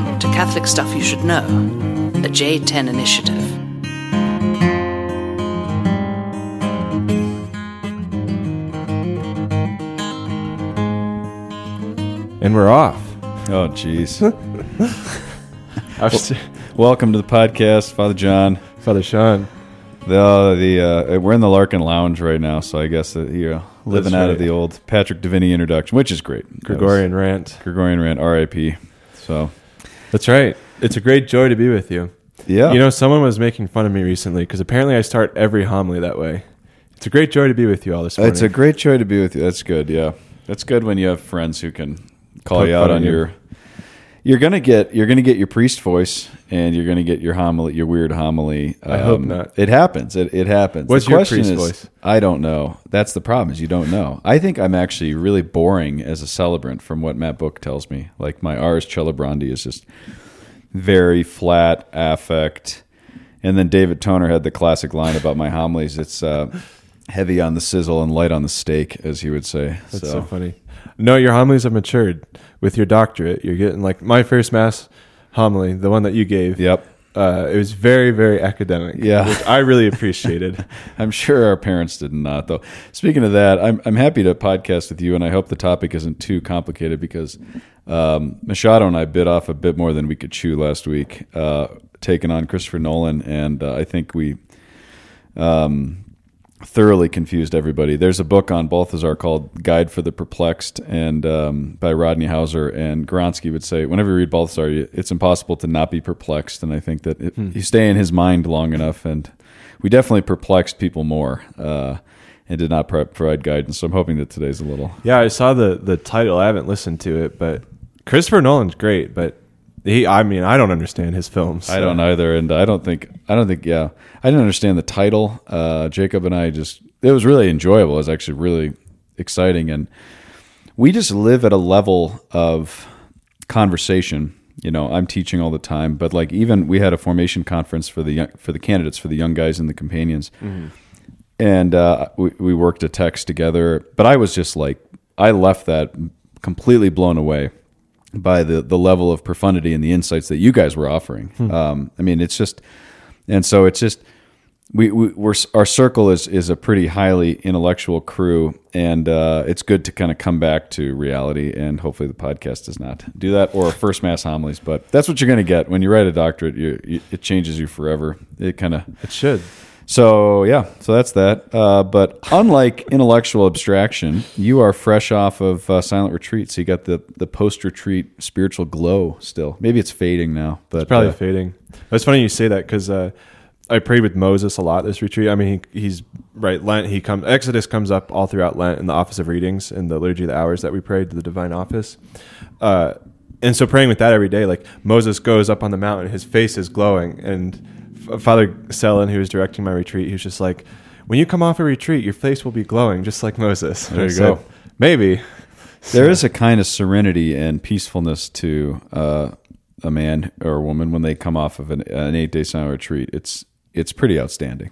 Welcome to Catholic Stuff You Should Know, a J10 initiative. And we're off. Oh, jeez. Welcome to the podcast, Father John. Father Sean. The the uh, we're in the Larkin Lounge right now, so I guess uh, you know, living That's out of right. the old Patrick Diviney introduction, which is great. That was Gregorian rant. Gregorian rant, R.I.P. So That's right. It's a great joy to be with you. yeah, You know, someone was making fun of me recently because apparently I start every homily that way. It's a great joy to be with you all this morning. it's a great joy to be with you. That's good. Yeah, that's good when you have friends who can call Poke you out on you. your. You're gonna get you're gonna get your priest voice, and you're gonna get your homily, your weird homily. I hope Um, not. It happens. It, it happens. What's the your priest is, voice? I don't know. That's the problem. Is you don't know. I think I'm actually really boring as a celebrant, from what Matt Book tells me. Like my Ars Celebrandi is just very flat affect. And then David Toner had the classic line about my homilies. It's uh, heavy on the sizzle and light on the steak, as he would say. That's so. funny. No, your homilies have matured with your doctorate. You're getting like my first mass homily, the one that you gave. Yep. Uh, it was very, very academic. Yeah. which I really appreciated. I'm sure our parents did not, though. Speaking of that, I'm, I'm happy to podcast with you, and I hope the topic isn't too complicated because um, Machado and I bit off a bit more than we could chew last week, uh, taking on Christopher Nolan, and uh, I think we um, thoroughly confused everybody. There's a book on Balthasar called Guide for the Perplexed, and um, by Rodney Howsare. And Gawronski would say, whenever you read Balthasar, it's impossible to not be perplexed. And I think that it, you stay in his mind long enough, and we definitely perplexed people more. Uh, and did not pro- provide guidance. So I'm hoping that today's a little. yeah, I saw the the title. I haven't listened to it, but Christopher Nolan's great. But he, I mean, I don't understand his films. I don't either, and I don't think I don't think yeah I didn't understand the title. Uh, Jacob and I just it was really enjoyable. It was actually really exciting, and we just live at a level of conversation. You know, I'm teaching all the time, but like even we had a formation conference for the young, for the candidates for the young guys and the companions, and uh, we we worked a text together. But I was just like I left that completely blown away by the the level of profundity and the insights that you guys were offering. Um, I mean, it's just, and so it's just we, we we're our circle is is a pretty highly intellectual crew, and uh, it's good to kind of come back to reality. And hopefully, the podcast does not do that or first mass homilies. But that's what you're going to get when you write a doctorate. You, you, it changes you forever. It kind of It should. So yeah, so that's that. Uh, but unlike intellectual abstraction, you are fresh off of uh, silent retreat, so you got the the post retreat spiritual glow still. Maybe it's fading now, but Probably uh, fading. It's funny you say that because uh, I prayed with Moses a lot this retreat. I mean, he, he's right. Lent. He comes. Exodus comes up all throughout Lent in the Office of Readings in the Liturgy of the Hours that we prayed to the Divine Office. Uh, and so praying with that every day, like Moses goes up on the mountain, his face is glowing, and Father Selen, who was directing my retreat, he was just like, "When you come off a retreat, your face will be glowing, just like Moses." There you said, go. Maybe there is a kind of serenity and peacefulness to uh, a man or a woman when they come off of an, an eight day silent retreat. It's it's pretty outstanding.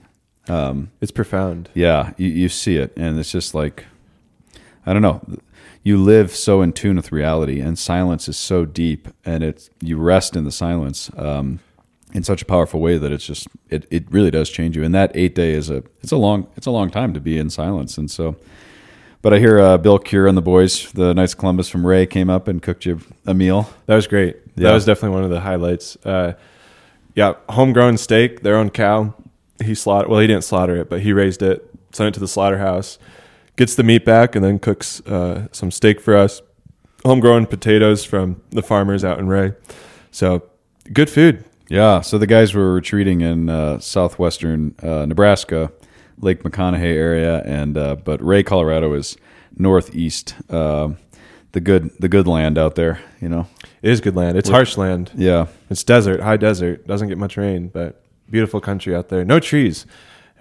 Um, it's profound. Yeah, you, you see it, and it's just like I don't know. You live so in tune with reality, and silence is so deep, and it's you rest in the silence um, in such a powerful way that it's just it, it really does change you. And that eight day is a it's a long it's a long time to be in silence, and so. But I hear uh, Bill Cure and the boys, the Knights of Columbus from Wray, came up and cooked you a meal. That was great. Yeah. That was definitely one of the highlights. Uh, yeah, homegrown steak, their own cow. He slaughtered. Well, he didn't slaughter it, but he raised it, sent it to the slaughterhouse, gets the meat back, and then cooks uh, some steak for us. Homegrown potatoes from the farmers out in Wray. So good food. Yeah, so the guys were retreating in uh, southwestern uh, Nebraska, Lake McConaughy area, and uh, but Wray, Colorado is northeast, uh, the good the good land out there. You know, It is good land. It's harsh land. yeah, It's desert, high desert. Doesn't get much rain, but beautiful country out there. No trees.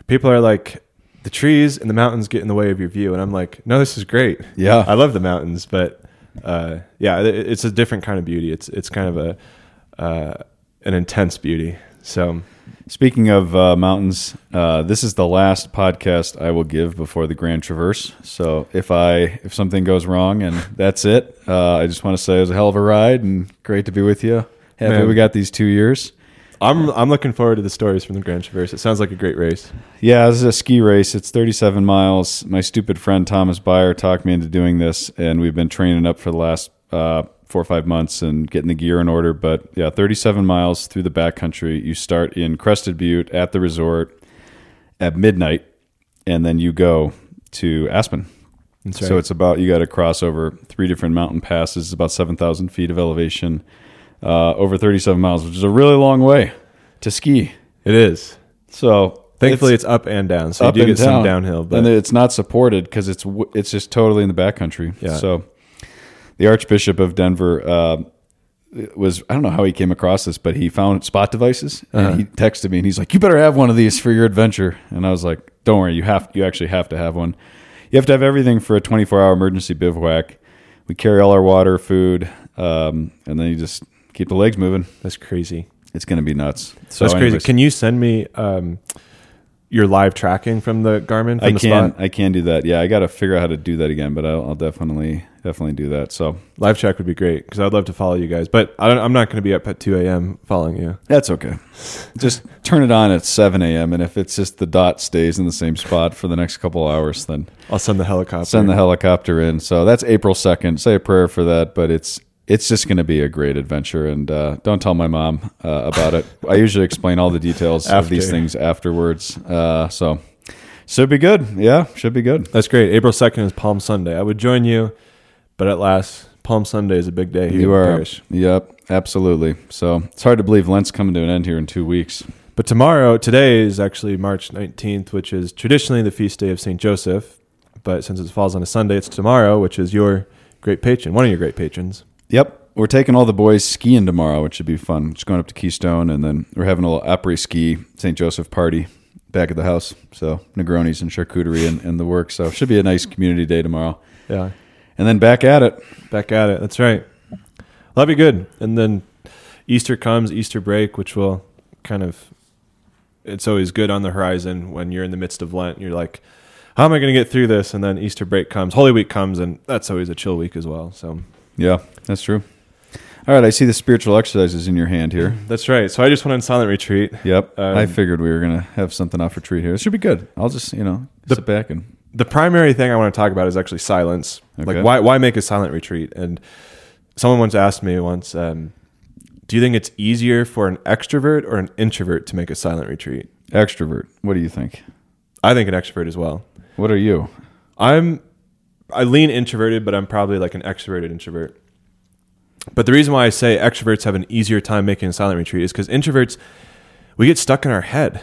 People are like, the trees and the mountains get in the way of your view, and I'm like, no, this is great. Yeah. I love the mountains, but uh, yeah, it, it's a different kind of beauty. It's it's kind of a uh, an intense beauty. So Speaking of uh, mountains, uh, this is the last podcast I will give before the Grand Traverse. So if I if something goes wrong and that's it, uh, I just want to say it was a hell of a ride and great to be with you. Happy Man. we got these two years. I'm I'm looking forward to the stories from the Grand Traverse. It sounds like a great race. Yeah, this is a ski race. It's 37 miles. My stupid friend Thomas Byer talked me into doing this, and we've been training up for the last uh, four or five months and getting the gear in order. But yeah, 37 miles through the backcountry. You start in Crested Butte at the resort at midnight, and then you go to Aspen. That's So it's about you got to cross over three different mountain passes. It's about 7,000 feet of elevation, uh, over 37 miles, which is a really long way to ski. It is. So Thankfully, it's, up and down, so you do get some downhill. But and it's not supported because it's it's just totally in the backcountry. Yeah. So the Archbishop of Denver uh, was I don't know how he came across this, but he found spot devices Uh-huh. and he texted me and he's like, "You better have one of these for your adventure." And I was like, "Don't worry, you have you actually have to have one. You have to have everything for a 24 hour emergency bivouac. We carry all our water, food, um, and then you just keep the legs moving. that's crazy. It's going to be nuts. So that's crazy. Can you send me um, your live tracking from the Garmin? From I the can spot? I can do that. Yeah, I got to figure out how to do that again, but I'll, I'll definitely definitely do that. So Live track would be great because I'd love to follow you guys. But I don't, I'm not going to be up at 2 a.m. following you. that's okay. Just turn it on at seven a.m. and if it's just the dot stays in the same spot for the next couple hours, then I'll send the helicopter. send the helicopter in. So that's April second. Say a prayer for that, but it's it's just going to be a great adventure. And uh, don't tell my mom uh, about it. I usually explain all the details of these things afterwards. Uh, so should be good. Yeah, should be good. That's great. April 2nd is Palm Sunday. I would join you, but at last, Palm Sunday is a big day here You are. Parish. Yep, absolutely. So it's hard to believe Lent's coming to an end here in two weeks. But tomorrow, today is actually March 19th, which is traditionally the feast day of St. Joseph. But since it falls on a Sunday, it's tomorrow, which is your great patron, one of your great patrons. Yep, we're taking all the boys skiing tomorrow, which should be fun. Just going up to Keystone, and then we're having a little après ski St. Joseph party back at the house. So Negronis and charcuterie and, and the work. So should be a nice community day tomorrow. Yeah, And then back at it. back at it. That's right. That'll be good. And then Easter comes, Easter break, which will kind of, it's always good on the horizon when you're in the midst of Lent. You're like, how am I going to get through this? And then Easter break comes, Holy Week comes, and that's always a chill week as well. So Yeah, that's true. All right, I see the spiritual exercises in your hand here. that's right. So I just went on silent retreat. Yep, Um, I figured we were gonna have something off retreat here. It should be good. I'll just you know The- sit back and the primary thing I want to talk about is actually silence. Okay. Like why why make a silent retreat? And someone once asked me once, um, do you think it's easier for an extrovert or an introvert to make a silent retreat? extrovert. What do you think? I think an extrovert as well. What are you? I'm I lean introverted, but I'm probably like an extroverted introvert. But the reason why I say extroverts have an easier time making a silent retreat is because introverts we get stuck in our head.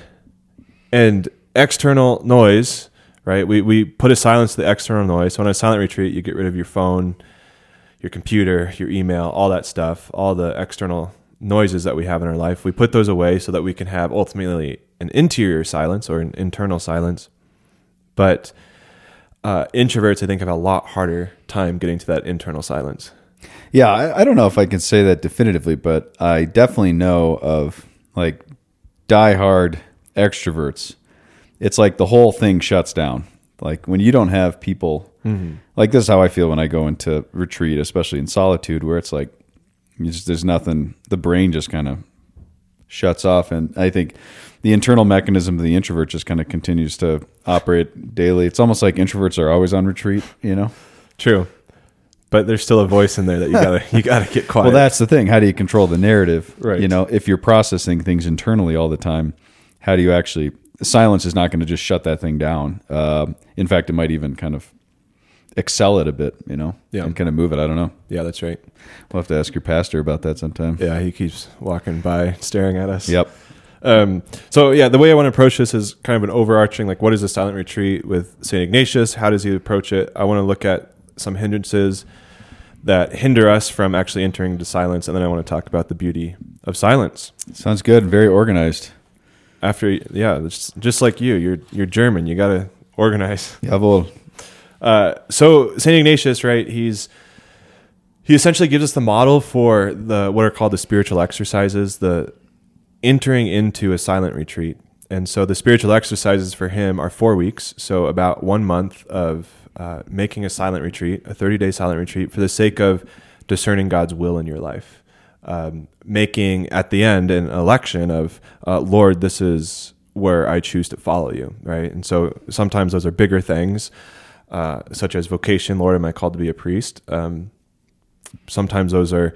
And external noise, right? We we put a silence to the external noise. So on a silent retreat, you get rid of your phone, your computer, your email, all that stuff, all the external noises that we have in our life. We put those away so that we can have ultimately an interior silence or an internal silence. But uh, introverts, I think, have a lot harder time getting to that internal silence. Yeah, I, I don't know if I can say that definitively, but I definitely know of like diehard extroverts. It's like the whole thing shuts down. Like when you don't have people, mm-hmm. like this is how I feel when I go into retreat, especially in solitude, where it's like just, there's nothing. The brain just kind of shuts off, and I think the internal mechanism of the introvert just kind of continues to operate daily. It's almost like introverts are always on retreat, you know. True, but there's still a voice in there that you gotta you gotta get quiet. Well, that's the thing. How do you control the narrative? Right. You know, if you're processing things internally all the time, how do you actually? Silence is not going to just shut that thing down. Um in fact, it might even kind of excel it a bit. You know, Yeah. and kind of move it. I don't know. yeah, that's right. We'll have to ask your pastor about that sometime. Yeah, he keeps walking by, staring at us. Yep. Um, so yeah, the way I want to approach this is kind of an overarching, like, what is a silent retreat with Saint Ignatius? How does he approach it? I want to look at some hindrances that hinder us from actually entering into silence, and then I want to talk about the beauty of silence. Sounds good. Very organized. After, yeah, it's just like you, you're you're German. You got to organize. Jawohl. Uh, so Saint Ignatius, right? He's he essentially gives us the model for the what are called the spiritual exercises, the entering into a silent retreat. And so the spiritual exercises for him are four weeks, so about one month of uh, making a silent retreat, a thirty day silent retreat, for the sake of discerning God's will in your life. um, making at the end an election of uh, Lord, this is where I choose to follow you, right? And so sometimes those are bigger things, uh, such as vocation. Lord, am I called to be a priest? Um, sometimes those are,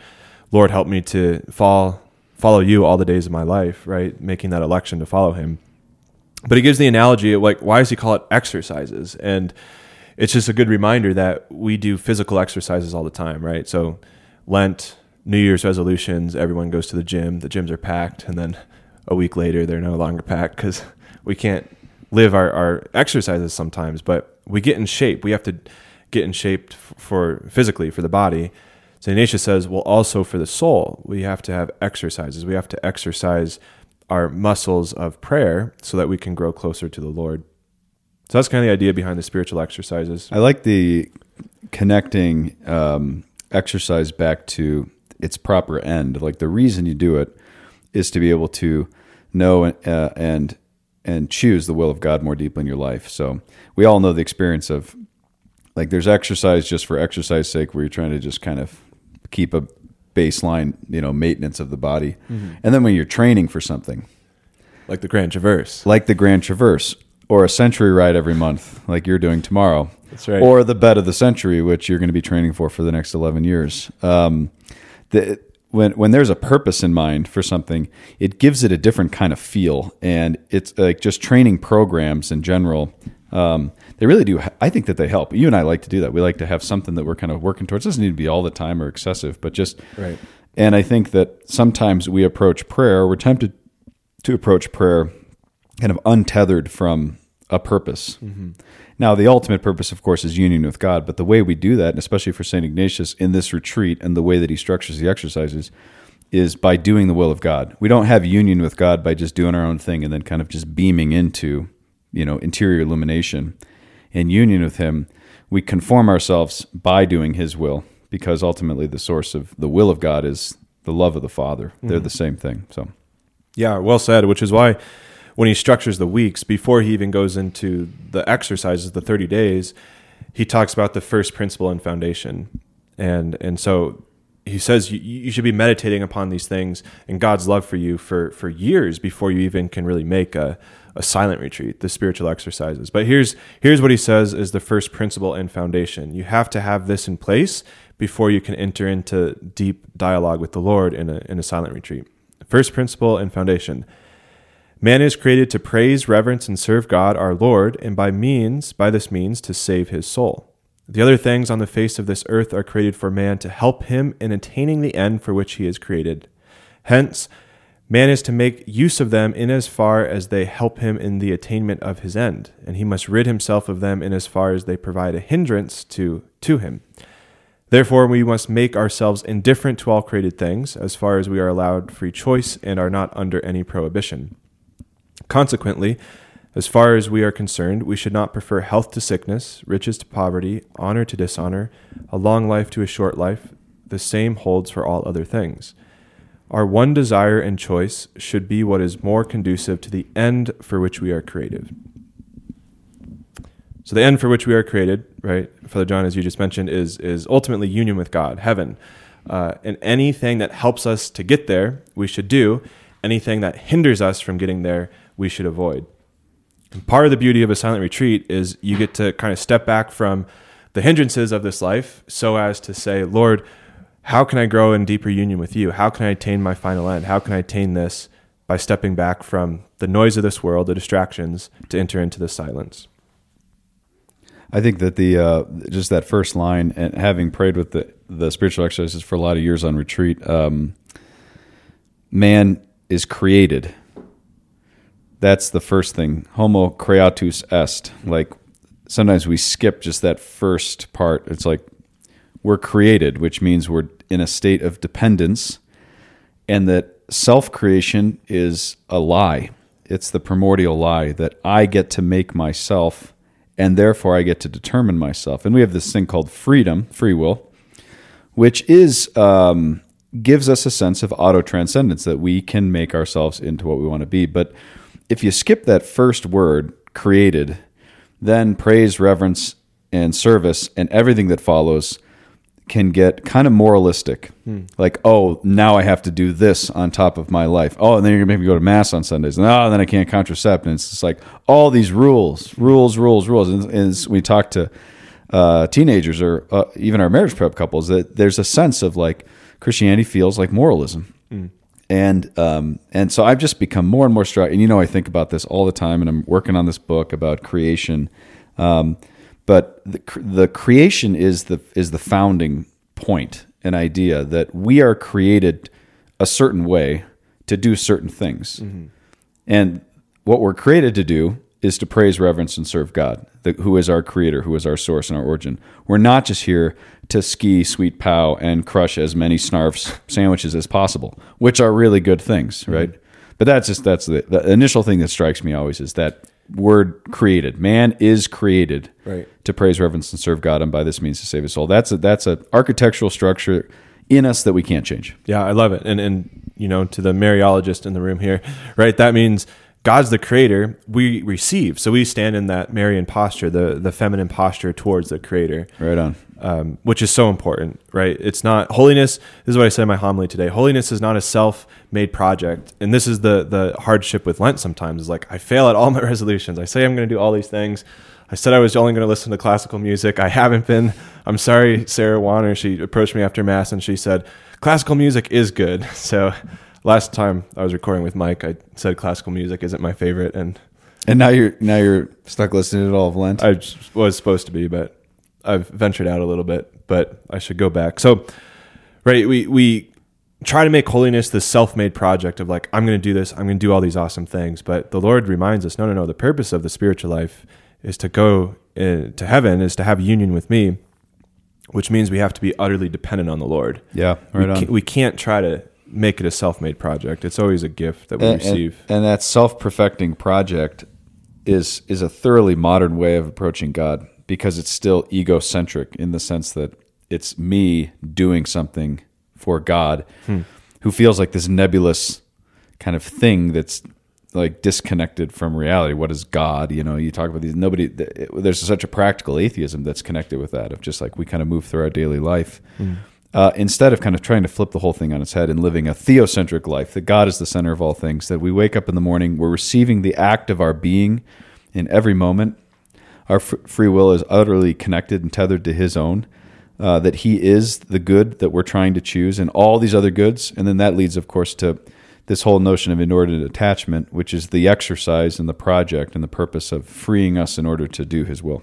Lord, help me to fall follow you all the days of my life, right? Making that election to follow Him. But he gives the analogy of like, why does he call it exercises? And it's just a good reminder that we do physical exercises all the time, right? So Lent, New Year's resolutions, everyone goes to the gym. The gyms are packed, and then a week later they're no longer packed because we can't live our, our exercises sometimes. But we get in shape. We have to get in shape for physically for the body. So Ignatius says, well, also for the soul, we have to have exercises. We have to exercise our muscles of prayer so that we can grow closer to the Lord. So that's kind of the idea behind the spiritual exercises. I like the connecting um, exercise back to its proper end. Like the reason you do it is to be able to know uh, and and choose the will of God more deeply in your life. So we all know the experience of like there's exercise just for exercise sake where you're trying to just kind of keep a baseline, you know, maintenance of the body. Mm-hmm. And then when you're training for something like the Grand Traverse, like the Grand Traverse or a century ride every month like you're doing tomorrow. That's right. Or the bed of the century which you're going to be training for for the next 11 years. Um, the, when when there's a purpose in mind for something, it gives it a different kind of feel, and it's like just training programs in general. Um, they really do. I think that they help. You and I like to do that. We like to have something that we're kind of working towards. It doesn't need to be all the time or excessive, but just right. And I think that sometimes we approach prayer. We're tempted to approach prayer kind of untethered from a purpose. Mm-hmm. Now, the ultimate purpose, of course, is union with God. But the way we do that, and especially for St. Ignatius in this retreat and the way that he structures the exercises, is by doing the will of God. We don't have union with God by just doing our own thing and then kind of just beaming into, you know, interior illumination. In union with Him, we conform ourselves by doing His will, because ultimately the source of the will of God is the love of the Father. Mm-hmm. They're the same thing. So, yeah, well said. Which is why when he structures the weeks before he even goes into the exercises, the 30 days, he talks about the first principle and foundation. And and so he says you, you should be meditating upon these things and God's love for you for for years before you even can really make a a silent retreat, the spiritual exercises. But here's here's what he says is the first principle and foundation. You have to have this in place before you can enter into deep dialogue with the Lord in a in a silent retreat. First principle and foundation. Man is created to praise, reverence, and serve God our Lord, and by means, by this means, to save his soul. The other things on the face of this earth are created for man to help him in attaining the end for which he is created. Hence, man is to make use of them in as far as they help him in the attainment of his end, and he must rid himself of them in as far as they provide a hindrance to, to him. Therefore, we must make ourselves indifferent to all created things, as far as we are allowed free choice and are not under any prohibition. Consequently, as far as we are concerned, we should not prefer health to sickness, riches to poverty, honor to dishonor, a long life to a short life. The same holds for all other things. Our one desire and choice should be what is more conducive to the end for which we are created. So the end for which we are created, right, Father John, as you just mentioned, is is ultimately union with God, heaven, uh, and anything that helps us to get there, we should do. Anything that hinders us from getting there, we should avoid. And part of the beauty of a silent retreat is you get to kind of step back from the hindrances of this life so as to say, Lord, how can I grow in deeper union with you? How can I attain my final end? How can I attain this by stepping back from the noise of this world, the distractions, to enter into the silence? I think that the uh, just that first line and having prayed with the the spiritual exercises for a lot of years on retreat, um, man is created that's the first thing. Homo creatus est. Like sometimes we skip just that first part. It's like we're created, which means we're in a state of dependence, and that self creation is a lie. It's the primordial lie that I get to make myself, and therefore I get to determine myself. And we have this thing called freedom, free will, which is um, gives us a sense of auto transcendence that we can make ourselves into what we want to be. But if you skip that first word, created, then praise, reverence, and service and everything that follows can get kind of moralistic. Like, oh, now I have to do this on top of my life. Oh, and then you're gonna make me go to mass on Sundays. And oh, then I can't contracept. And it's just like all these rules, rules, rules, rules. And, and we talk to uh, teenagers or uh, even our marriage prep couples, that there's a sense of like Christianity feels like moralism. And um, and so I've just become more and more struck. And you know, I think about this all the time, and I'm working on this book about creation. Um, but the, the creation is the is the founding point, an idea that we are created a certain way to do certain things, and what we're created to do is to praise, reverence, and serve God, the, who is our creator, who is our source and our origin. We're not just here to ski, sweet pow, and crush as many snarfs sandwiches as possible, which are really good things, mm-hmm. right? But that's just that's the, the initial thing that strikes me always is that word created. Man is created Right. to praise, reverence, and serve God, and by this means to save his soul. That's a that's an architectural structure in us that we can't change. Yeah, I love it. And and you know, to the Mariologist in the room here, right? That means God's the creator. We receive, so we stand in that Marian posture, the the feminine posture towards the Creator, Right on. um, which is so important, right? It's not holiness. This is what I said in my homily today. Holiness is not a self-made project, and this is the the hardship with Lent. Sometimes is like I fail at all my resolutions. I say I'm going to do all these things. I said I was only going to listen to classical music. I haven't been. I'm sorry, Sarah Warner. She approached me after mass and she said classical music is good. So last time I was recording with Mike, I said classical music isn't my favorite, and And now you're now you're stuck listening to all of Lent. I was supposed to be, but I've ventured out a little bit. But I should go back. So, right, we we try to make holiness this self-made project of like I'm going to do this, I'm going to do all these awesome things. But the Lord reminds us, no, no, no. The purpose of the spiritual life is to go uh, to heaven, is to have union with Me, which means we have to be utterly dependent on the Lord. yeah, We right on. can't, we can't try to make it a self-made project. It's always a gift that we and, and- receive. and that self-perfecting project is is a thoroughly modern way of approaching God because it's still egocentric in the sense that it's me doing something for God hmm. who feels like this nebulous kind of thing that's like disconnected from reality. What is god? You know you talk about these nobody there's such a practical atheism that's connected with that of just like we kind of move through our daily life hmm. Uh, instead of kind of trying to flip the whole thing on its head and living a theocentric life, that God is the center of all things, that we wake up in the morning, we're receiving the act of our being in every moment. Our f- free will is utterly connected and tethered to His own, uh, that He is the good that we're trying to choose and all these other goods. And then that leads, of course, to this whole notion of inordinate attachment, which is the exercise and the project and the purpose of freeing us in order to do His will,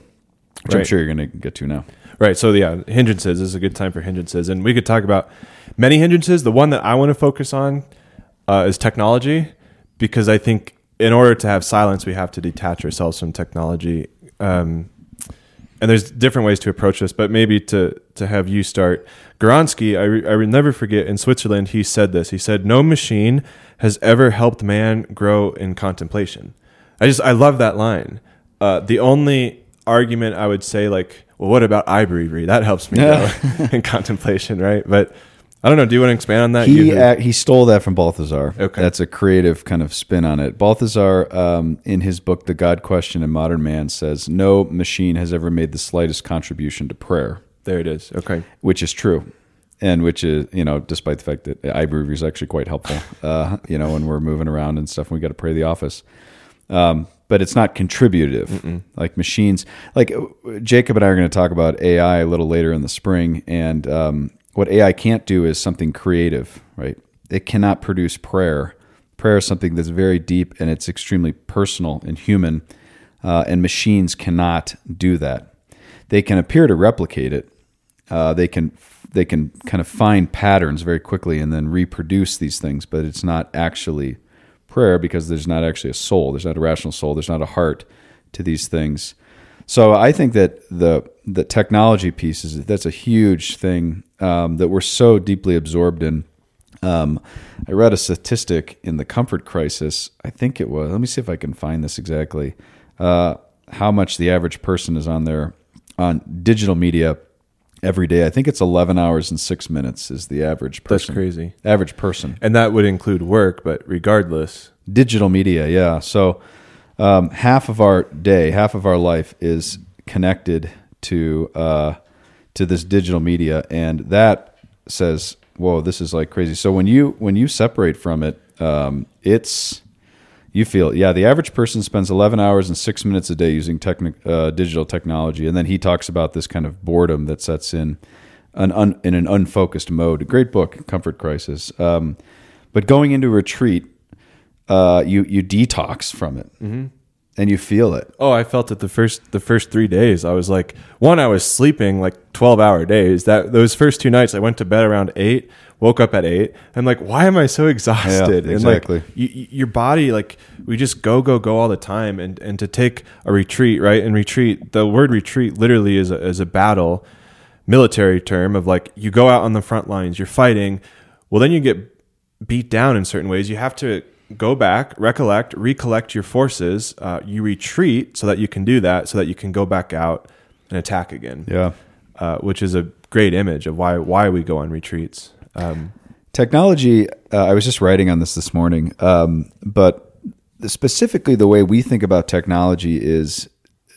which I'm sure you're going to get to now. Right. So yeah, hindrances is a good time for hindrances, and we could talk about many hindrances. The one that I want to focus on uh, is technology, because I think in order to have silence, we have to detach ourselves from technology. Um, and there's different ways to approach this, but maybe to to have you start. Gawronski, I, re, I will never forget in Switzerland, he said this. He said, "No machine has ever helped man grow in contemplation." I just I love that line. Uh, the only argument I would say, like, well, what about iBreviary? That helps me grow in contemplation, right? But I don't know. Do you want to expand on that? He ac he stole that from Balthasar. Okay. that's a creative kind of spin on it. Balthasar, um, in his book *The God Question in Modern Man*, says no machine has ever made the slightest contribution to prayer, there it is. Okay. which is true, and which is you know, despite the fact that iBreviary is actually quite helpful. Uh, you know, when we're moving around and stuff, we got to pray the office. Um, but it's not contributive like machines. Like uh, Jacob and I are going to talk about AI a little later in the spring, and um, what AI can't do is something creative, right? It cannot produce prayer. Prayer is something that's very deep and it's extremely personal and human, uh, and machines cannot do that. They can appear to replicate it. Uh, they can they can kind of find patterns very quickly and then reproduce these things, but it's not actually prayer because there's not actually a soul. There's not a rational soul. There's not a heart to these things. So I think that the the technology piece is that's a huge thing um, that we're so deeply absorbed in. Um, I read a statistic in the comfort crisis. I think it was. Let me see if I can find this exactly. Uh, how much the average person is on their on digital media every day? I think it's 11 hours and six minutes is the average person. That's crazy. Average person And that would include work, but regardless, digital media yeah so um, half of our day half of our life is connected to uh, to this digital media, and that says, "Whoa, this is like crazy." So when you when you separate from it, um, it's you feel yeah. The average person spends 11 hours and six minutes a day using techni- uh, digital technology, and then he talks about this kind of boredom that sets in an un, in an unfocused mode. Great book, Comfort Crisis. Um, but going into a retreat, uh, you you detox from it, Mm-hmm. and you feel it. Oh, I felt it the first the first three days. I was like, one, I was sleeping like twelve hour days. That those first two nights, I went to bed around eight, woke up at eight. I'm like, why am I so exhausted? Yeah, And like, exactly. you- your body, like, we just go go go all the time. And and to take a retreat, right? And retreat, the word retreat literally is a, is a battle, military term of like you go out on the front lines, you're fighting. Well, then you get beat down in certain ways. You have to go back, recollect, recollect your forces. Uh, you retreat so that you can do that, so that you can go back out and attack again. Yeah. Uh, which is a great image of why why we go on retreats. Um, Technology, uh, I was just writing on this this morning, um, but specifically the way we think about technology is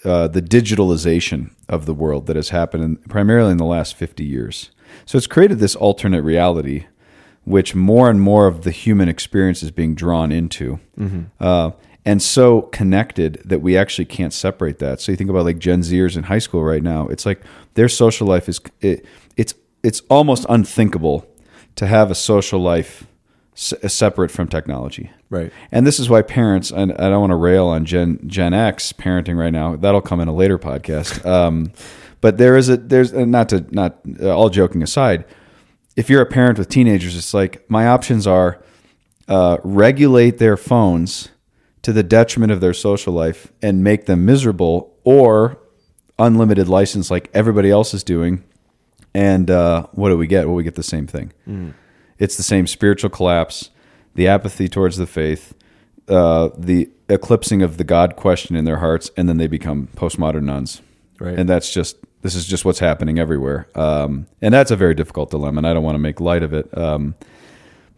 uh, the digitalization of the world that has happened in, primarily in the last 50 years. So it's created this alternate reality, which more and more of the human experience is being drawn into. Uh, and so connected that we actually can't separate that. So you think about like Gen Zers in high school right now. It's like their social life is it, it's it's almost unthinkable to have a social life s- separate from technology. Right. And this is why parents, and I don't want to rail on Gen Gen X parenting right now. That'll come in a later podcast. Um, but there is a there's not to not uh, all joking aside. If you're a parent with teenagers, it's like my options are uh, regulate their phones to the detriment of their social life and make them miserable, or unlimited license like everybody else is doing. And uh, what do we get? Well, we get the same thing. It's the same spiritual collapse, the apathy towards the faith, uh, the eclipsing of the God question in their hearts, and then they become postmodern nones. Right. And that's just this is just what's happening everywhere. Um, and that's a very difficult dilemma, and I don't want to make light of it. Um,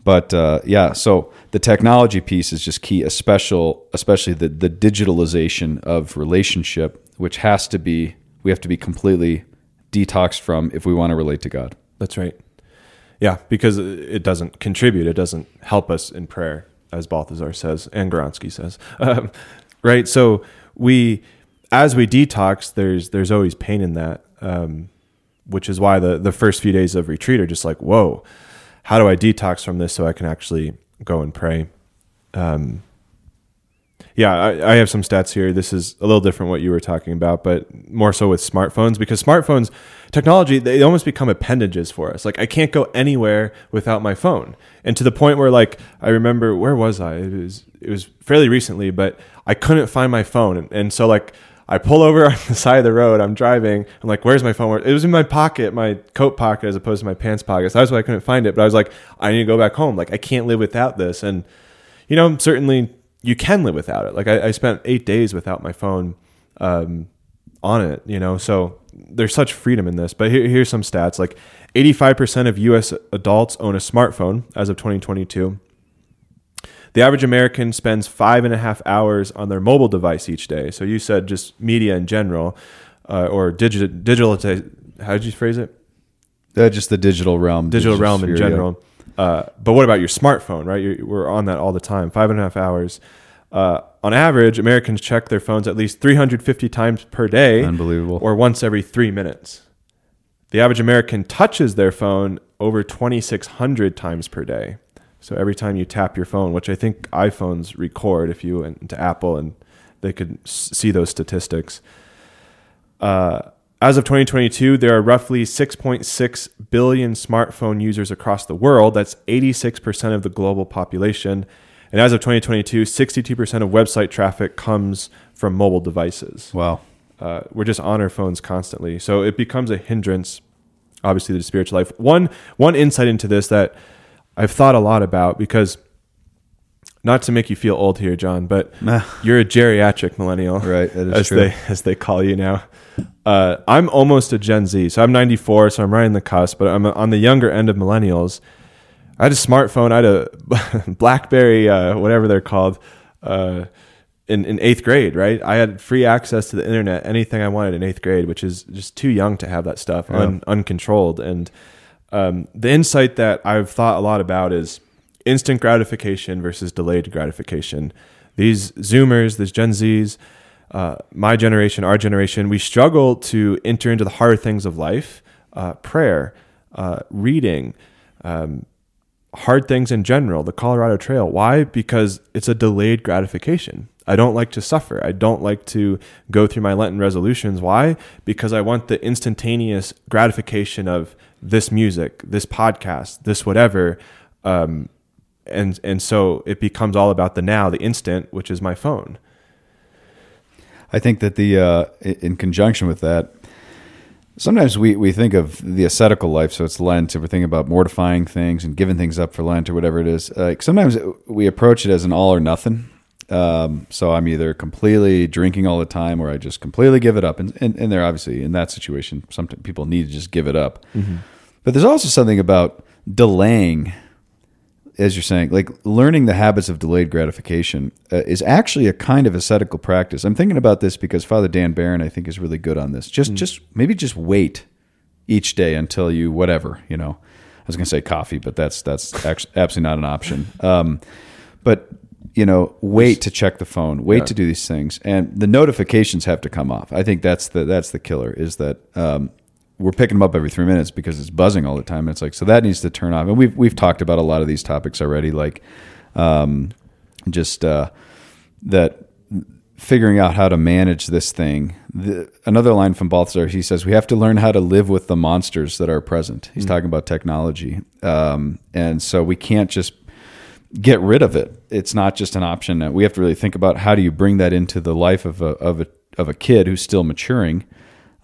but uh, yeah, so the technology piece is just key, especially especially the the digitalization of relationship, which has to be we have to be completely detoxed from if we want to relate to God. That's right. Yeah, because it doesn't contribute. It doesn't help us in prayer, as Balthasar says and Gawronski says. Um, right. So we, as we detox, there's there's always pain in that, um, which is why the the first few days of retreat are just like, whoa, how do I detox from this so I can actually go and pray? Um, yeah, I, I have some stats here. This is a little different what you were talking about, but more so with smartphones because smartphones, technology, they almost become appendages for us. Like I can't go anywhere without my phone, and to the point where like I remember where was I? It was it was fairly recently, but I couldn't find my phone, and, and so like I pull over on the side of the road. I'm driving. I'm like, "Where's my phone?" It was in my pocket, my coat pocket, as opposed to my pants pocket. So that's why I couldn't find it. But I was like, "I need to go back home. Like, I can't live without this." And you know, certainly you can live without it. Like, I, I spent eight days without my phone um, on it. You know, so there's such freedom in this. But here, here's some stats: like, 85% of U.S. adults own a smartphone as of 2022. The average American spends five and a half hours on their mobile device each day. So you said just media in general, uh, or digital digital. How did you phrase it? Uh, just the digital realm, Digital realm in general. yeah. Uh, but what about your smartphone? Right, You're, we're on that all the time. Five and a half hours. Uh, on average, Americans check their phones at least 350 times per day, Unbelievable. or once every three minutes. The average American touches their phone over 2,600 times per day. So every time you tap your phone, which I think iPhones record if you went into Apple and they could see those statistics. Uh, as of 2022, there are roughly 6.6 billion smartphone users across the world. That's 86% of the global population. And as of 2022, 62% of website traffic comes from mobile devices Wow. uh, we're just on our phones constantly. So it becomes a hindrance, obviously, to the spiritual life. One one insight into this that I've thought a lot about because not to make you feel old here, John, but you're a geriatric millennial, Right, that is as true. they as they call you now. Uh, I'm almost a Gen Z, so I'm 94, so I'm right in the cusp. But I'm on the younger end of millennials. I had a smartphone. I had a BlackBerry, uh, whatever they're called. Uh, in, in eighth grade, right? I had free access to the internet, anything I wanted in eighth grade, which is just too young to have that stuff un, uncontrolled. And um, the insight that I've thought a lot about is instant gratification versus delayed gratification. These Zoomers, these Gen Zs, uh, my generation, our generation, we struggle to enter into the hard things of life, uh, prayer, uh, reading, um, hard things in general, the Colorado Trail. Why? Because it's a delayed gratification. I don't like to suffer. I don't like to go through my Lenten resolutions. Why? Because I want the instantaneous gratification of this music, this podcast, this whatever. Um, and and so it becomes all about the now, the instant, which is my phone. I think that the uh, in conjunction with that, sometimes we, we think of the ascetical life, so it's Lent, and we're thinking about mortifying things and giving things up for Lent or whatever it is. Like sometimes we approach it as an all or nothing. Um, so I'm either completely drinking all the time or I just completely give it up. And, and, and they're obviously in that situation, some people need to just give it up. Mm-hmm. But there's also something about delaying as you're saying, like learning the habits of delayed gratification uh, is actually a kind of ascetical practice. I'm thinking about this because Father Dan Barron, I think, is really good on this. Just, mm. just maybe just wait each day until you whatever you know. I was going to say coffee, but that's that's actually absolutely not an option. Um, but you know, wait to check the phone, wait yeah. to do these things, and the notifications have to come off. I think that's the that's the killer. Is that um, we're picking them up every three minutes because it's buzzing all the time. And it's like so that needs to turn off. And we've we've talked about a lot of these topics already, like um, just uh, that figuring out how to manage this thing. The, another line from Balthasar, he says, we have to learn how to live with the monsters that are present. He's mm-hmm. talking about technology. Um, and so we can't just get rid of it. It's not just an option. We have to really think about how do you bring that into the life of a, of a, of a kid who's still maturing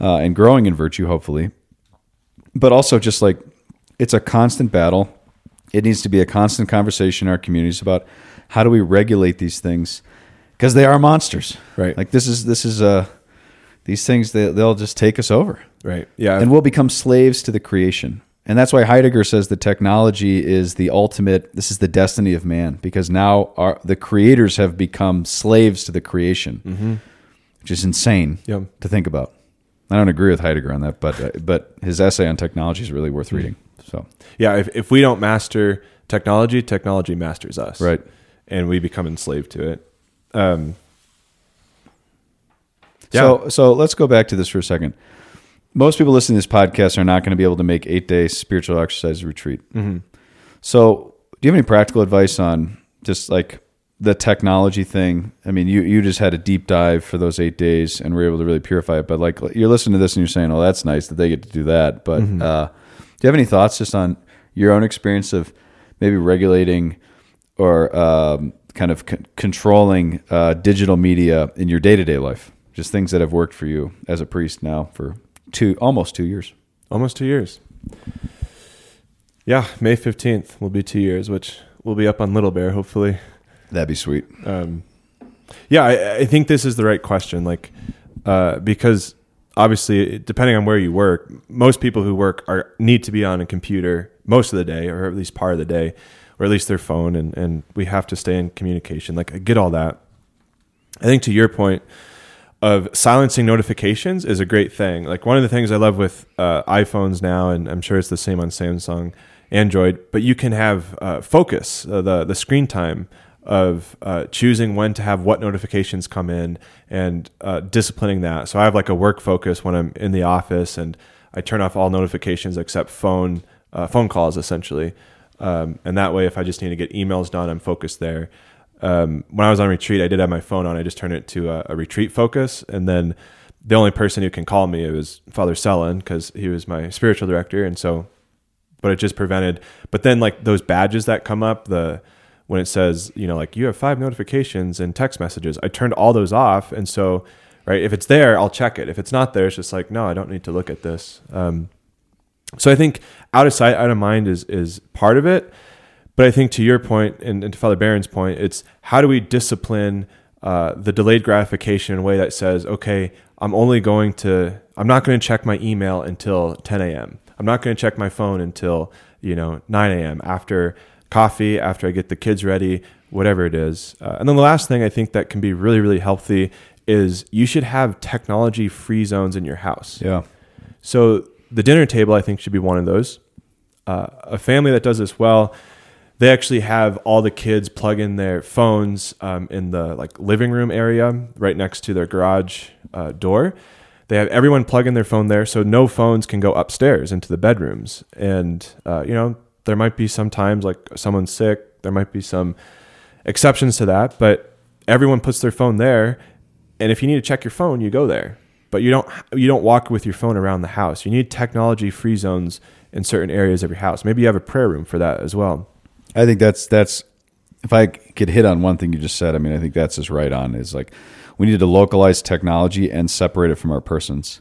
uh, and growing in virtue, hopefully. But also, just like it's a constant battle. It needs to be a constant conversation in our communities about how do we regulate these things because they are monsters, right? Like this is this is a uh, these things they, they'll just take us over, right? Yeah, and we'll become slaves to the creation. And that's why Heidegger says the technology is the ultimate. This is the destiny of man because now our, the creators have become slaves to the creation, mm-hmm. which is insane yep. to think about. I don't agree with Heidegger on that, but uh, but his essay on technology is really worth reading. So yeah, if if we don't master technology, technology masters us, right? And we become enslaved to it. Um, yeah. So so let's go back to this for a second. Most people listening to this podcast are not going to be able to make eight day spiritual exercise retreat. Mm-hmm. So, do you have any practical advice on just like the technology thing, I mean, you you just had a deep dive for those eight days and were able to really purify it. But like you're listening to this and you're saying, "Oh, that's nice that they get to do that." But mm-hmm. uh, do you have any thoughts just on your own experience of maybe regulating or um, kind of c- controlling uh, digital media in your day to day life? Just things that have worked for you as a priest now for two almost two years. Almost two years. Yeah, May fifteenth will be two years, which will be up on Little Bear hopefully. That'd be sweet. Um, yeah, I, I, think this is the right question. Like, uh, because obviously, depending on where you work, most people who work are need to be on a computer most of the day, or at least part of the day, or at least their phone, and and we have to stay in communication. Like, I get all that. I think to your point of silencing notifications is a great thing. Like one of the things I love with uh, iPhones now, and I'm sure it's the same on Samsung, Android, but you can have uh, focus, uh, the the screen time of uh, choosing when to have what notifications come in and uh, disciplining that. So I have like a work focus when I'm in the office, and I turn off all notifications except phone uh, phone calls essentially. Um, and that way, if I just need to get emails done, I'm focused there. Um, when I was on retreat, I did have my phone on. I just turned it to a, a retreat focus, and then the only person who can call me was Father Sellen because he was my spiritual director, and so. But it just prevented. But then, like those badges that come up, the when it says, you know, like you have five notifications and text messages. I turned all those off. And so, right, if it's there, I'll check it. If it's not there, it's just like, no, I don't need to look at this. Um, so I think out of sight, out of mind is, is part of it. But I think to your point and, and to Father Barron's point, it's how do we discipline uh, the delayed gratification in a way that says, okay, I'm only going to, I'm not going to check my email until 10 a.m. I'm not going to check my phone until, you know, 9 a.m. after coffee, after I get the kids ready, whatever it is. Uh, and then the last thing I think that can be really, really healthy is you should have technology free zones in your house. Yeah. So the dinner table, I think, should be one of those. Uh, a family that does this well, they actually have all the kids plug in their phones um, in the like living room area right next to their garage uh, door. They have everyone plug in their phone there, so no phones can go upstairs into the bedrooms. And uh, you know, there might be sometimes like someone's sick. There might be some exceptions to that, but everyone puts their phone there. And if you need to check your phone, you go there. But you don't you don't walk with your phone around the house. You need technology free zones in certain areas of your house. Maybe you have a prayer room for that as well. I think that's that's if I could hit on one thing you just said, I mean, I think that's just right on. Is like we need to localize technology and separate it from our persons.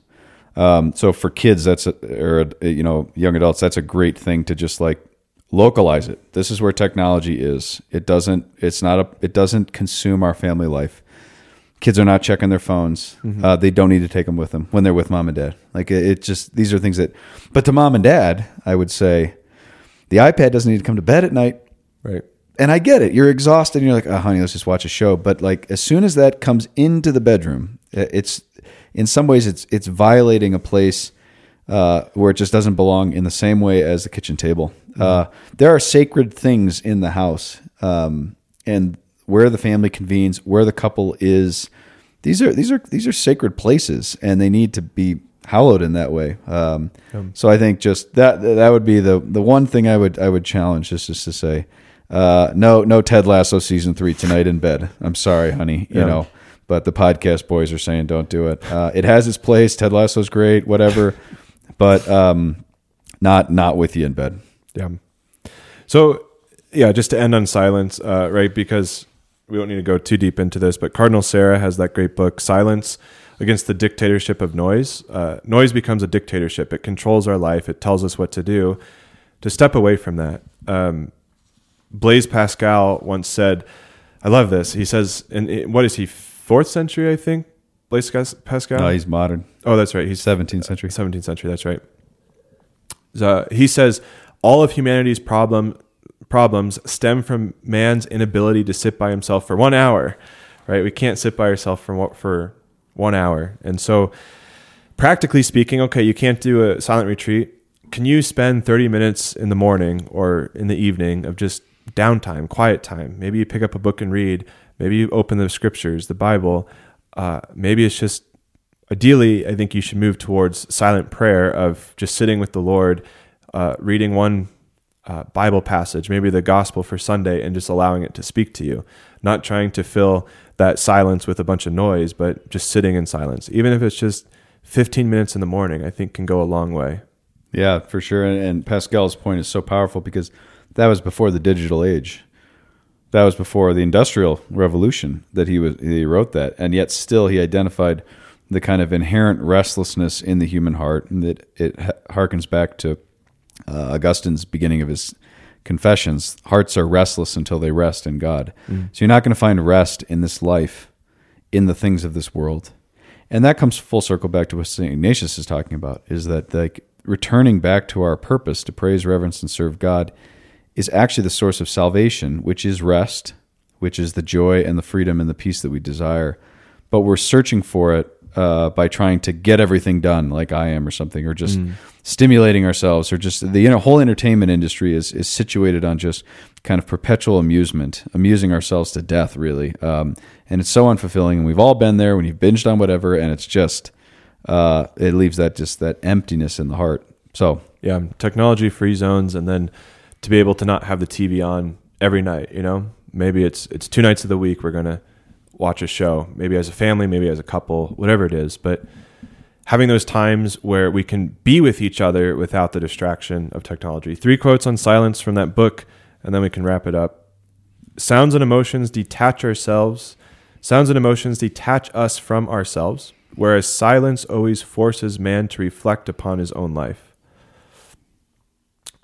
Um, so for kids, that's a, or you know young adults, that's a great thing to just like localize it. This is where technology is. It doesn't. It's not a. It doesn't consume our family life. Kids are not checking their phones. Uh, they don't need to take them with them when they're with mom and dad. Like it, it just these are things that. But to mom and dad, I would say, the iPad doesn't need to come to bed at night Right. and I get it. You're exhausted. and You're like, oh, honey, let's just watch a show. But like, as soon as that comes into the bedroom, it's in some ways it's it's violating a place uh, where it just doesn't belong in the same way as the kitchen table. Uh, there are sacred things in the house, um, and where the family convenes, where the couple is. These are these are these are sacred places, and they need to be hallowed in that way. Um, So I think just that that would be the the one thing I would I would challenge just is to say, uh, no no Ted Lasso season three tonight in bed. I'm sorry, honey, you Yeah. know. But the podcast boys are saying don't do it. Uh, it has its place. Ted Lasso's great, whatever, but um, not not with you in bed. Yeah. So, yeah, just to end on silence, uh, right? Because we don't need to go too deep into this, but Cardinal Sarah has that great book, Silence Against the Dictatorship of Noise. Uh, noise becomes a dictatorship, it controls our life, it tells us what to do. To step away from that. Um, Blaise Pascal once said, I love this. He says, what is he, fourth century, I think? Blaise Pascal? No, he's modern, oh, that's right. He's 17th uh, century. 17th century. That's right. So he says all of humanity's problem problems stem from man's inability to sit by himself for one hour. Right? We can't sit by ourselves for for one hour, and so practically speaking, okay, you can't do a silent retreat. Can you spend 30 minutes in the morning or in the evening of just downtime, quiet time? Maybe you pick up a book and read. Maybe you open the scriptures, the Bible. Uh, maybe it's just ideally, I think you should move towards silent prayer of just sitting with the Lord, uh, reading one uh, Bible passage, maybe the gospel for Sunday, and just allowing it to speak to you. Not trying to fill that silence with a bunch of noise, but just sitting in silence. Even if it's just 15 minutes in the morning, I think can go a long way. Yeah, for sure. And, and Pascal's point is so powerful because that was before the digital age. That was before the industrial revolution that he was he wrote that, and yet still he identified the kind of inherent restlessness in the human heart, and that it harkens back to uh, Augustine's beginning of his confessions. Hearts are restless until they rest in God. So you're not going to find rest in this life, in the things of this world, and that comes full circle back to what Saint Ignatius is talking about: is that like returning back to our purpose to praise, reverence, and serve God is actually the source of salvation, which is rest, which is the joy and the freedom and the peace that we desire. But we're searching for it uh, by trying to get everything done, like I am, or something, or just stimulating ourselves, or just the you know, whole entertainment industry is is situated on just kind of perpetual amusement, amusing ourselves to death, really. Um, and it's so unfulfilling. And we've all been there when you've binged on whatever, and it's just uh, it leaves that just that emptiness in the heart. So Yeah, technology free zones, and then to be able to not have the TV on every night. You know, maybe it's it's two nights of the week we're gonna watch a show. Maybe as a family, maybe as a couple, whatever it is. But having those times where we can be with each other without the distraction of technology. Three quotes on silence from that book, and then we can wrap it up. Sounds and emotions detach ourselves. Sounds and emotions detach us from ourselves, whereas silence always forces man to reflect upon his own life.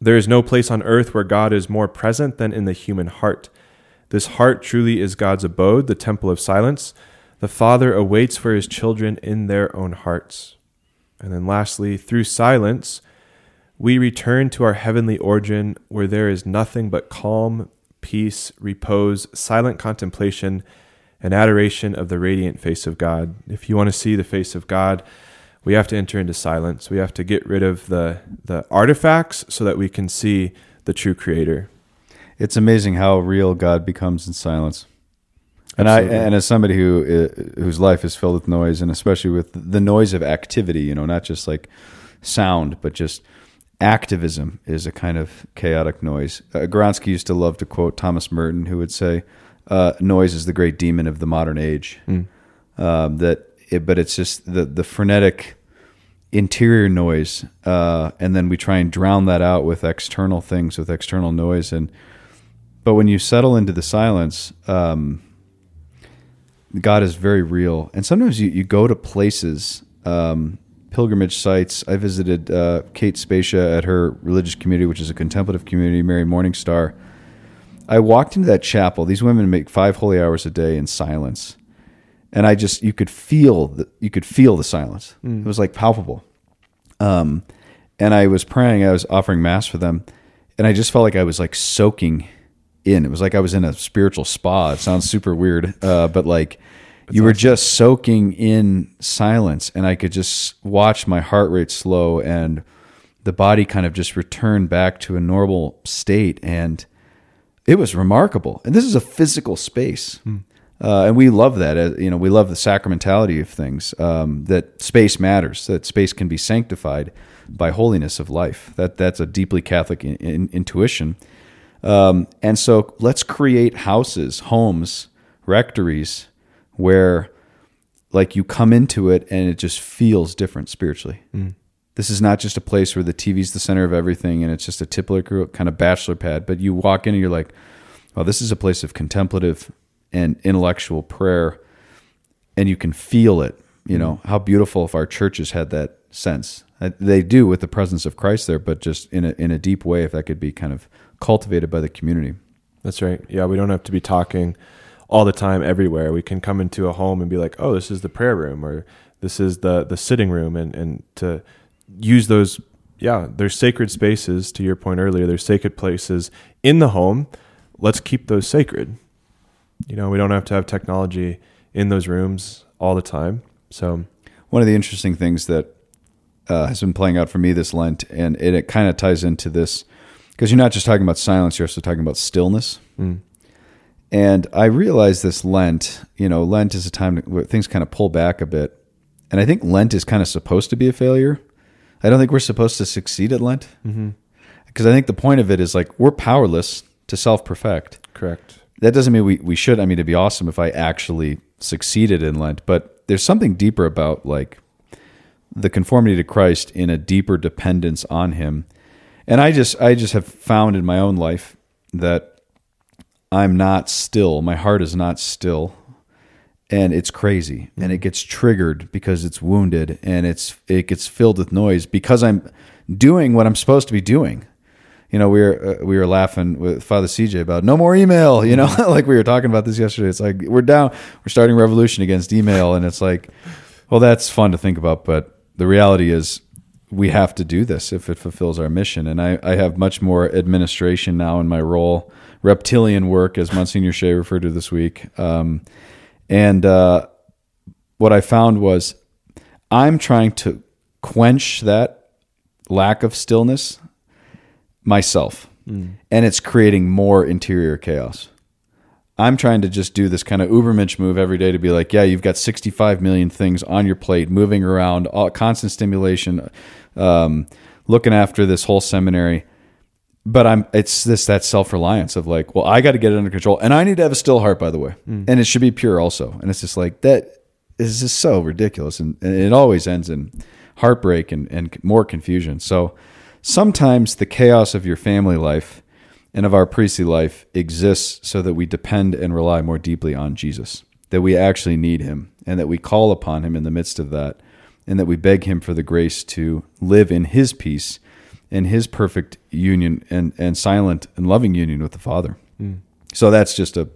There is no place on earth where God is more present than in the human heart. This heart truly is God's abode, the temple of silence. The Father awaits for his children in their own hearts. And then lastly, through silence, we return to our heavenly origin where there is nothing but calm, peace, repose, silent contemplation, and adoration of the radiant face of God. If you want to see the face of God, we have to enter into silence. We have to get rid of the, the artifacts so that we can see the true creator. It's amazing how real God becomes in silence. And Absolutely. I and as somebody who uh, whose life is filled with noise, and especially with the noise of activity, you know, not just like sound, but just activism is a kind of chaotic noise. Uh, Gawronski used to love to quote Thomas Merton, who would say, uh, "Noise is the great demon of the modern age." Um, that, it, but it's just the the frenetic interior noise, uh, and then we try and drown that out with external things, with external noise, and but when you settle into the silence, um, God is very real. And sometimes you, you go to places, um, pilgrimage sites. I visited uh, Kate Spacia at her religious community, which is a contemplative community, Mary Morningstar. I walked into that chapel. These women make five holy hours a day in silence, and I just you could feel the, you could feel the silence. It was like palpable. Um, and I was praying. I was offering mass for them, and I just felt like I was like soaking in. It was like I was in a spiritual spa. It sounds super weird, uh, but like you were just soaking in silence, and I could just watch my heart rate slow and the body kind of just return back to a normal state. And it was remarkable. And this is a physical space. Uh, and we love that. Uh, you know, we love the sacramentality of things. Um, that space matters. That space can be sanctified by holiness of life. That that's a deeply Catholic in, in, intuition. Um, and so, let's create houses, homes, rectories, where, like, you come into it and it just feels different spiritually. This is not just a place where the TV's the center of everything and it's just a typical kind of bachelor pad. But you walk in and you're like, "Oh, this is a place of contemplative and intellectual prayer and you can feel it you know how beautiful if our churches had that sense Uh, they do with the presence of christ there but just in a, in a deep way if that could be kind of cultivated by the community That's right. Yeah, we don't have to be talking all the time everywhere. We can come into a home and be like, "Oh, this is the prayer room," or "This is the the sitting room," and and to use those. Yeah, there's sacred spaces. To your point earlier, there's sacred places in the home. Let's keep those sacred. You know, we don't have to have technology in those rooms all the time. So, one of the interesting things that uh, has been playing out for me this lent and it, it kind of ties into this because you're not just talking about silence you're also talking about stillness. And i realized this lent you know lent is a time where things kind of pull back a bit. And i think lent is kind of supposed to be a failure. I don't think we're supposed to succeed at lent. Because i think the point of it is like we're powerless to self-perfect. Correct. That doesn't mean we, we should. I mean, it'd be awesome if I actually succeeded in Lent, but there's something deeper about like the conformity to Christ in a deeper dependence on Him. And I just, I just have found in my own life that I'm not still. My heart is not still, and it's crazy, and it gets triggered because it's wounded, and it's it gets filled with noise because I'm doing what I'm supposed to be doing you know, we were uh, we were laughing with Father CJ about no more email. You know, like we were talking about this yesterday. It's like we're down, we're starting revolution against email, and it's like, well, that's fun to think about, but the reality is we have to do this if it fulfills our mission. And I, I have much more administration now in my role, reptilian work, as Monsignor Shea referred to this week. Um, and uh, what I found was I'm trying to quench that lack of stillness myself. And it's creating more interior chaos. I'm trying to just do this kind of ubermensch move every day to be like yeah you've got 65 million things on your plate moving around all, constant stimulation um, looking after this whole seminary. But i'm it's this that self-reliance of like well i got to get it under control. And i need to have a still heart by the way. And it should be pure also. And it's just like that is just so ridiculous. And, and it always ends in heartbreak and, and more confusion. So sometimes the chaos of your family life and of our priestly life exists so that we depend and rely more deeply on Jesus, that we actually need him, and that we call upon him in the midst of that, and that we beg him for the grace to live in his peace and his perfect union and, and silent and loving union with the Father. Mm. So that's just a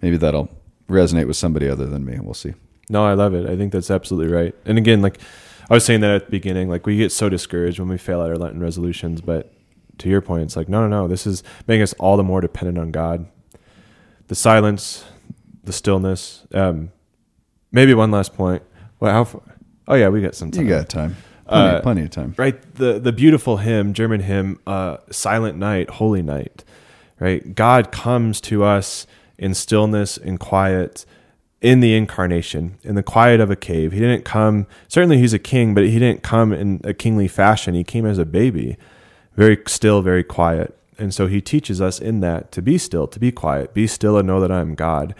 maybe that'll resonate with somebody other than me. We'll see. No, I love it. I think that's absolutely right. And again, like I was saying that at the beginning, like we get so discouraged when we fail at our Lenten resolutions, but to your point, it's like no, no, no. This is making us all the more dependent on God. The silence, the stillness. Um, maybe one last point. Well, how? Far? Oh yeah, we got some time. You got time. Plenty, Uh, plenty of time. right the the beautiful hymn german hymn uh silent night holy night right god comes to us in stillness and quiet in the incarnation in the quiet of a cave. He didn't come certainly he's a king but he didn't come in a kingly fashion. He came as a baby very still very quiet. And so he teaches us in that to be still to be quiet. Be still and know that i'm god.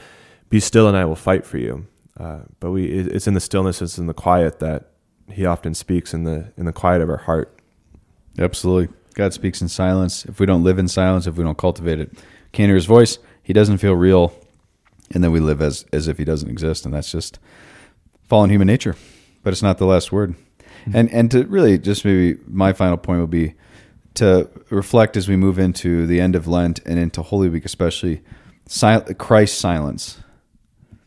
Be still and i will fight for you. Uh, but we, it's in the stillness it's in the quiet that he often speaks in the in the quiet of our heart. Absolutely. God speaks in silence. If we don't live in silence, if we don't cultivate it, can't hear his voice, he doesn't feel real. And then we live as, as if he doesn't exist. And that's just fallen human nature. But it's not the last word. And, and to really just maybe my final point will be to reflect as we move into the end of Lent and into Holy Week, especially sil- Christ's silence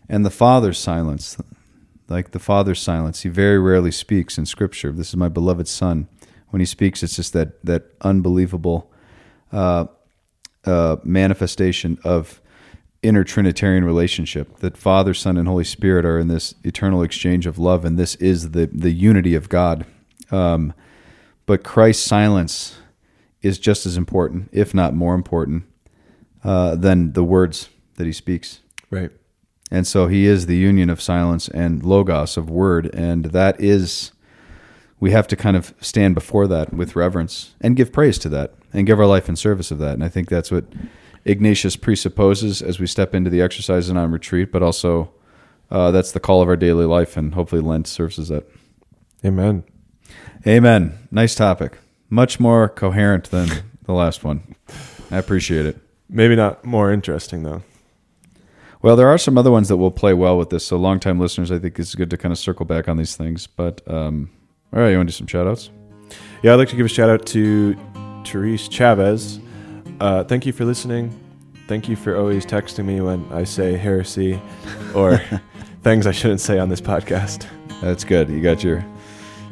and the Father's silence. Like the Father's silence, he very rarely speaks in Scripture. This is my beloved Son. When he speaks, it's just that that unbelievable uh, uh, manifestation of inner Trinitarian relationship. That Father, Son, and Holy Spirit are in this eternal exchange of love, and this is the the unity of God. Um, but Christ's silence is just as important, if not more important, uh, than the words that he speaks. right And so he is the union of silence and logos of word. And that is, we have to kind of stand before that with reverence and give praise to that and give our life in service of that. And I think that's what Ignatius presupposes as we step into the exercise and on retreat, but also uh, that's the call of our daily life. And hopefully Lent serves as that. amen Amen. Nice topic. Much more coherent than the last one. I appreciate it. maybe not more interesting though Well, there are some other ones that will play well with this. So, longtime listeners, I think it's good to kind of circle back on these things. But, um, all right, you want to do some shout outs? yeah i'd like to give a shout out to therese chavez uh, thank you for listening thank you for always texting me when i say heresy or things i shouldn't say on this podcast That's good. You got your.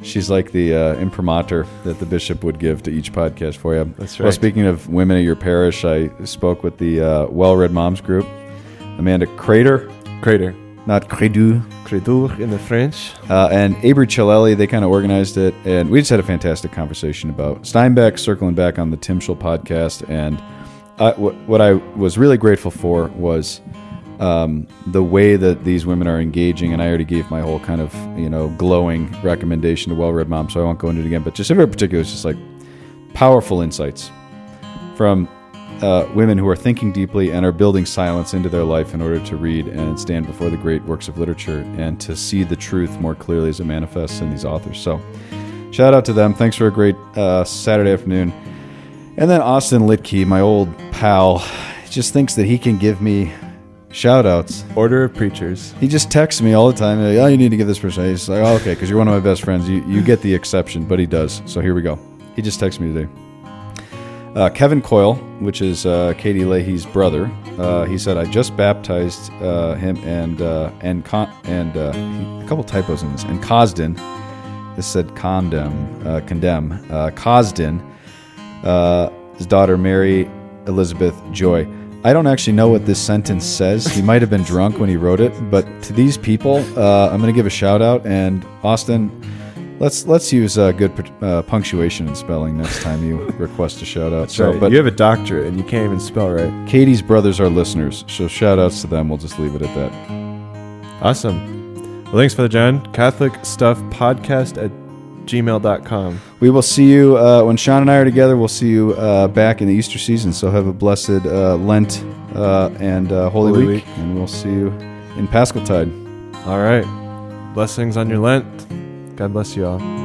She's like the uh, imprimatur that the bishop would give to each podcast for you. That's right. Well, speaking of women at your parish, I spoke with the uh, Well Read Moms group. Amanda Crater, crater not Credu, credur in the french uh, and Avery Chilelli, they kind of organized it, and we just had a fantastic conversation about Steinbeck, circling back on the Tim Schul podcast. And I, what, what I was really grateful for was um, the way that these women are engaging. And I already gave my whole kind of you know glowing recommendation to Well Read Mom, so I won't go into it again. But just in very particular, it's just like powerful insights from uh, women who are thinking deeply and are building silence into their life in order to read and stand before the great works of literature and to see the truth more clearly as it manifests in these authors. So, shout out to them. Thanks for a great uh, Saturday afternoon. And then Austin Litke, my old pal, just thinks that he can give me shout outs. order of preachers He just texts me all the time. Like, oh, you need to give this person. He's like, oh, okay, because you're one of my best friends. You, you get the exception, but he does. So here we go. He just texts me today. Uh, Kevin Coyle, which is uh, Katie Leahy's brother, uh, he said, "I just baptized uh, him and uh, and con- and uh, a couple typos in this. And Cosden, this said condemn, condemn. Cosden, his daughter Mary Elizabeth Joy. I don't actually know what this sentence says. He might have been drunk when he wrote it, but to these people, I'm going to give a shout out. And Austin, let's let's use uh, good uh, punctuation and spelling next time you request a shout out. So, Right, but you have a doctorate and you can't even spell right Katie's brothers are listeners, so shout outs to them. We'll just leave it at that. awesome well thanks father john catholic stuff podcast at gmail.com We will see you uh, when Sean and I are together. We'll see you uh, back in the Easter season. So have a blessed uh, Lent uh, and uh, Holy, Holy week, Week. and we'll see you in Paschal Tide. all right blessings on your lent God bless you all.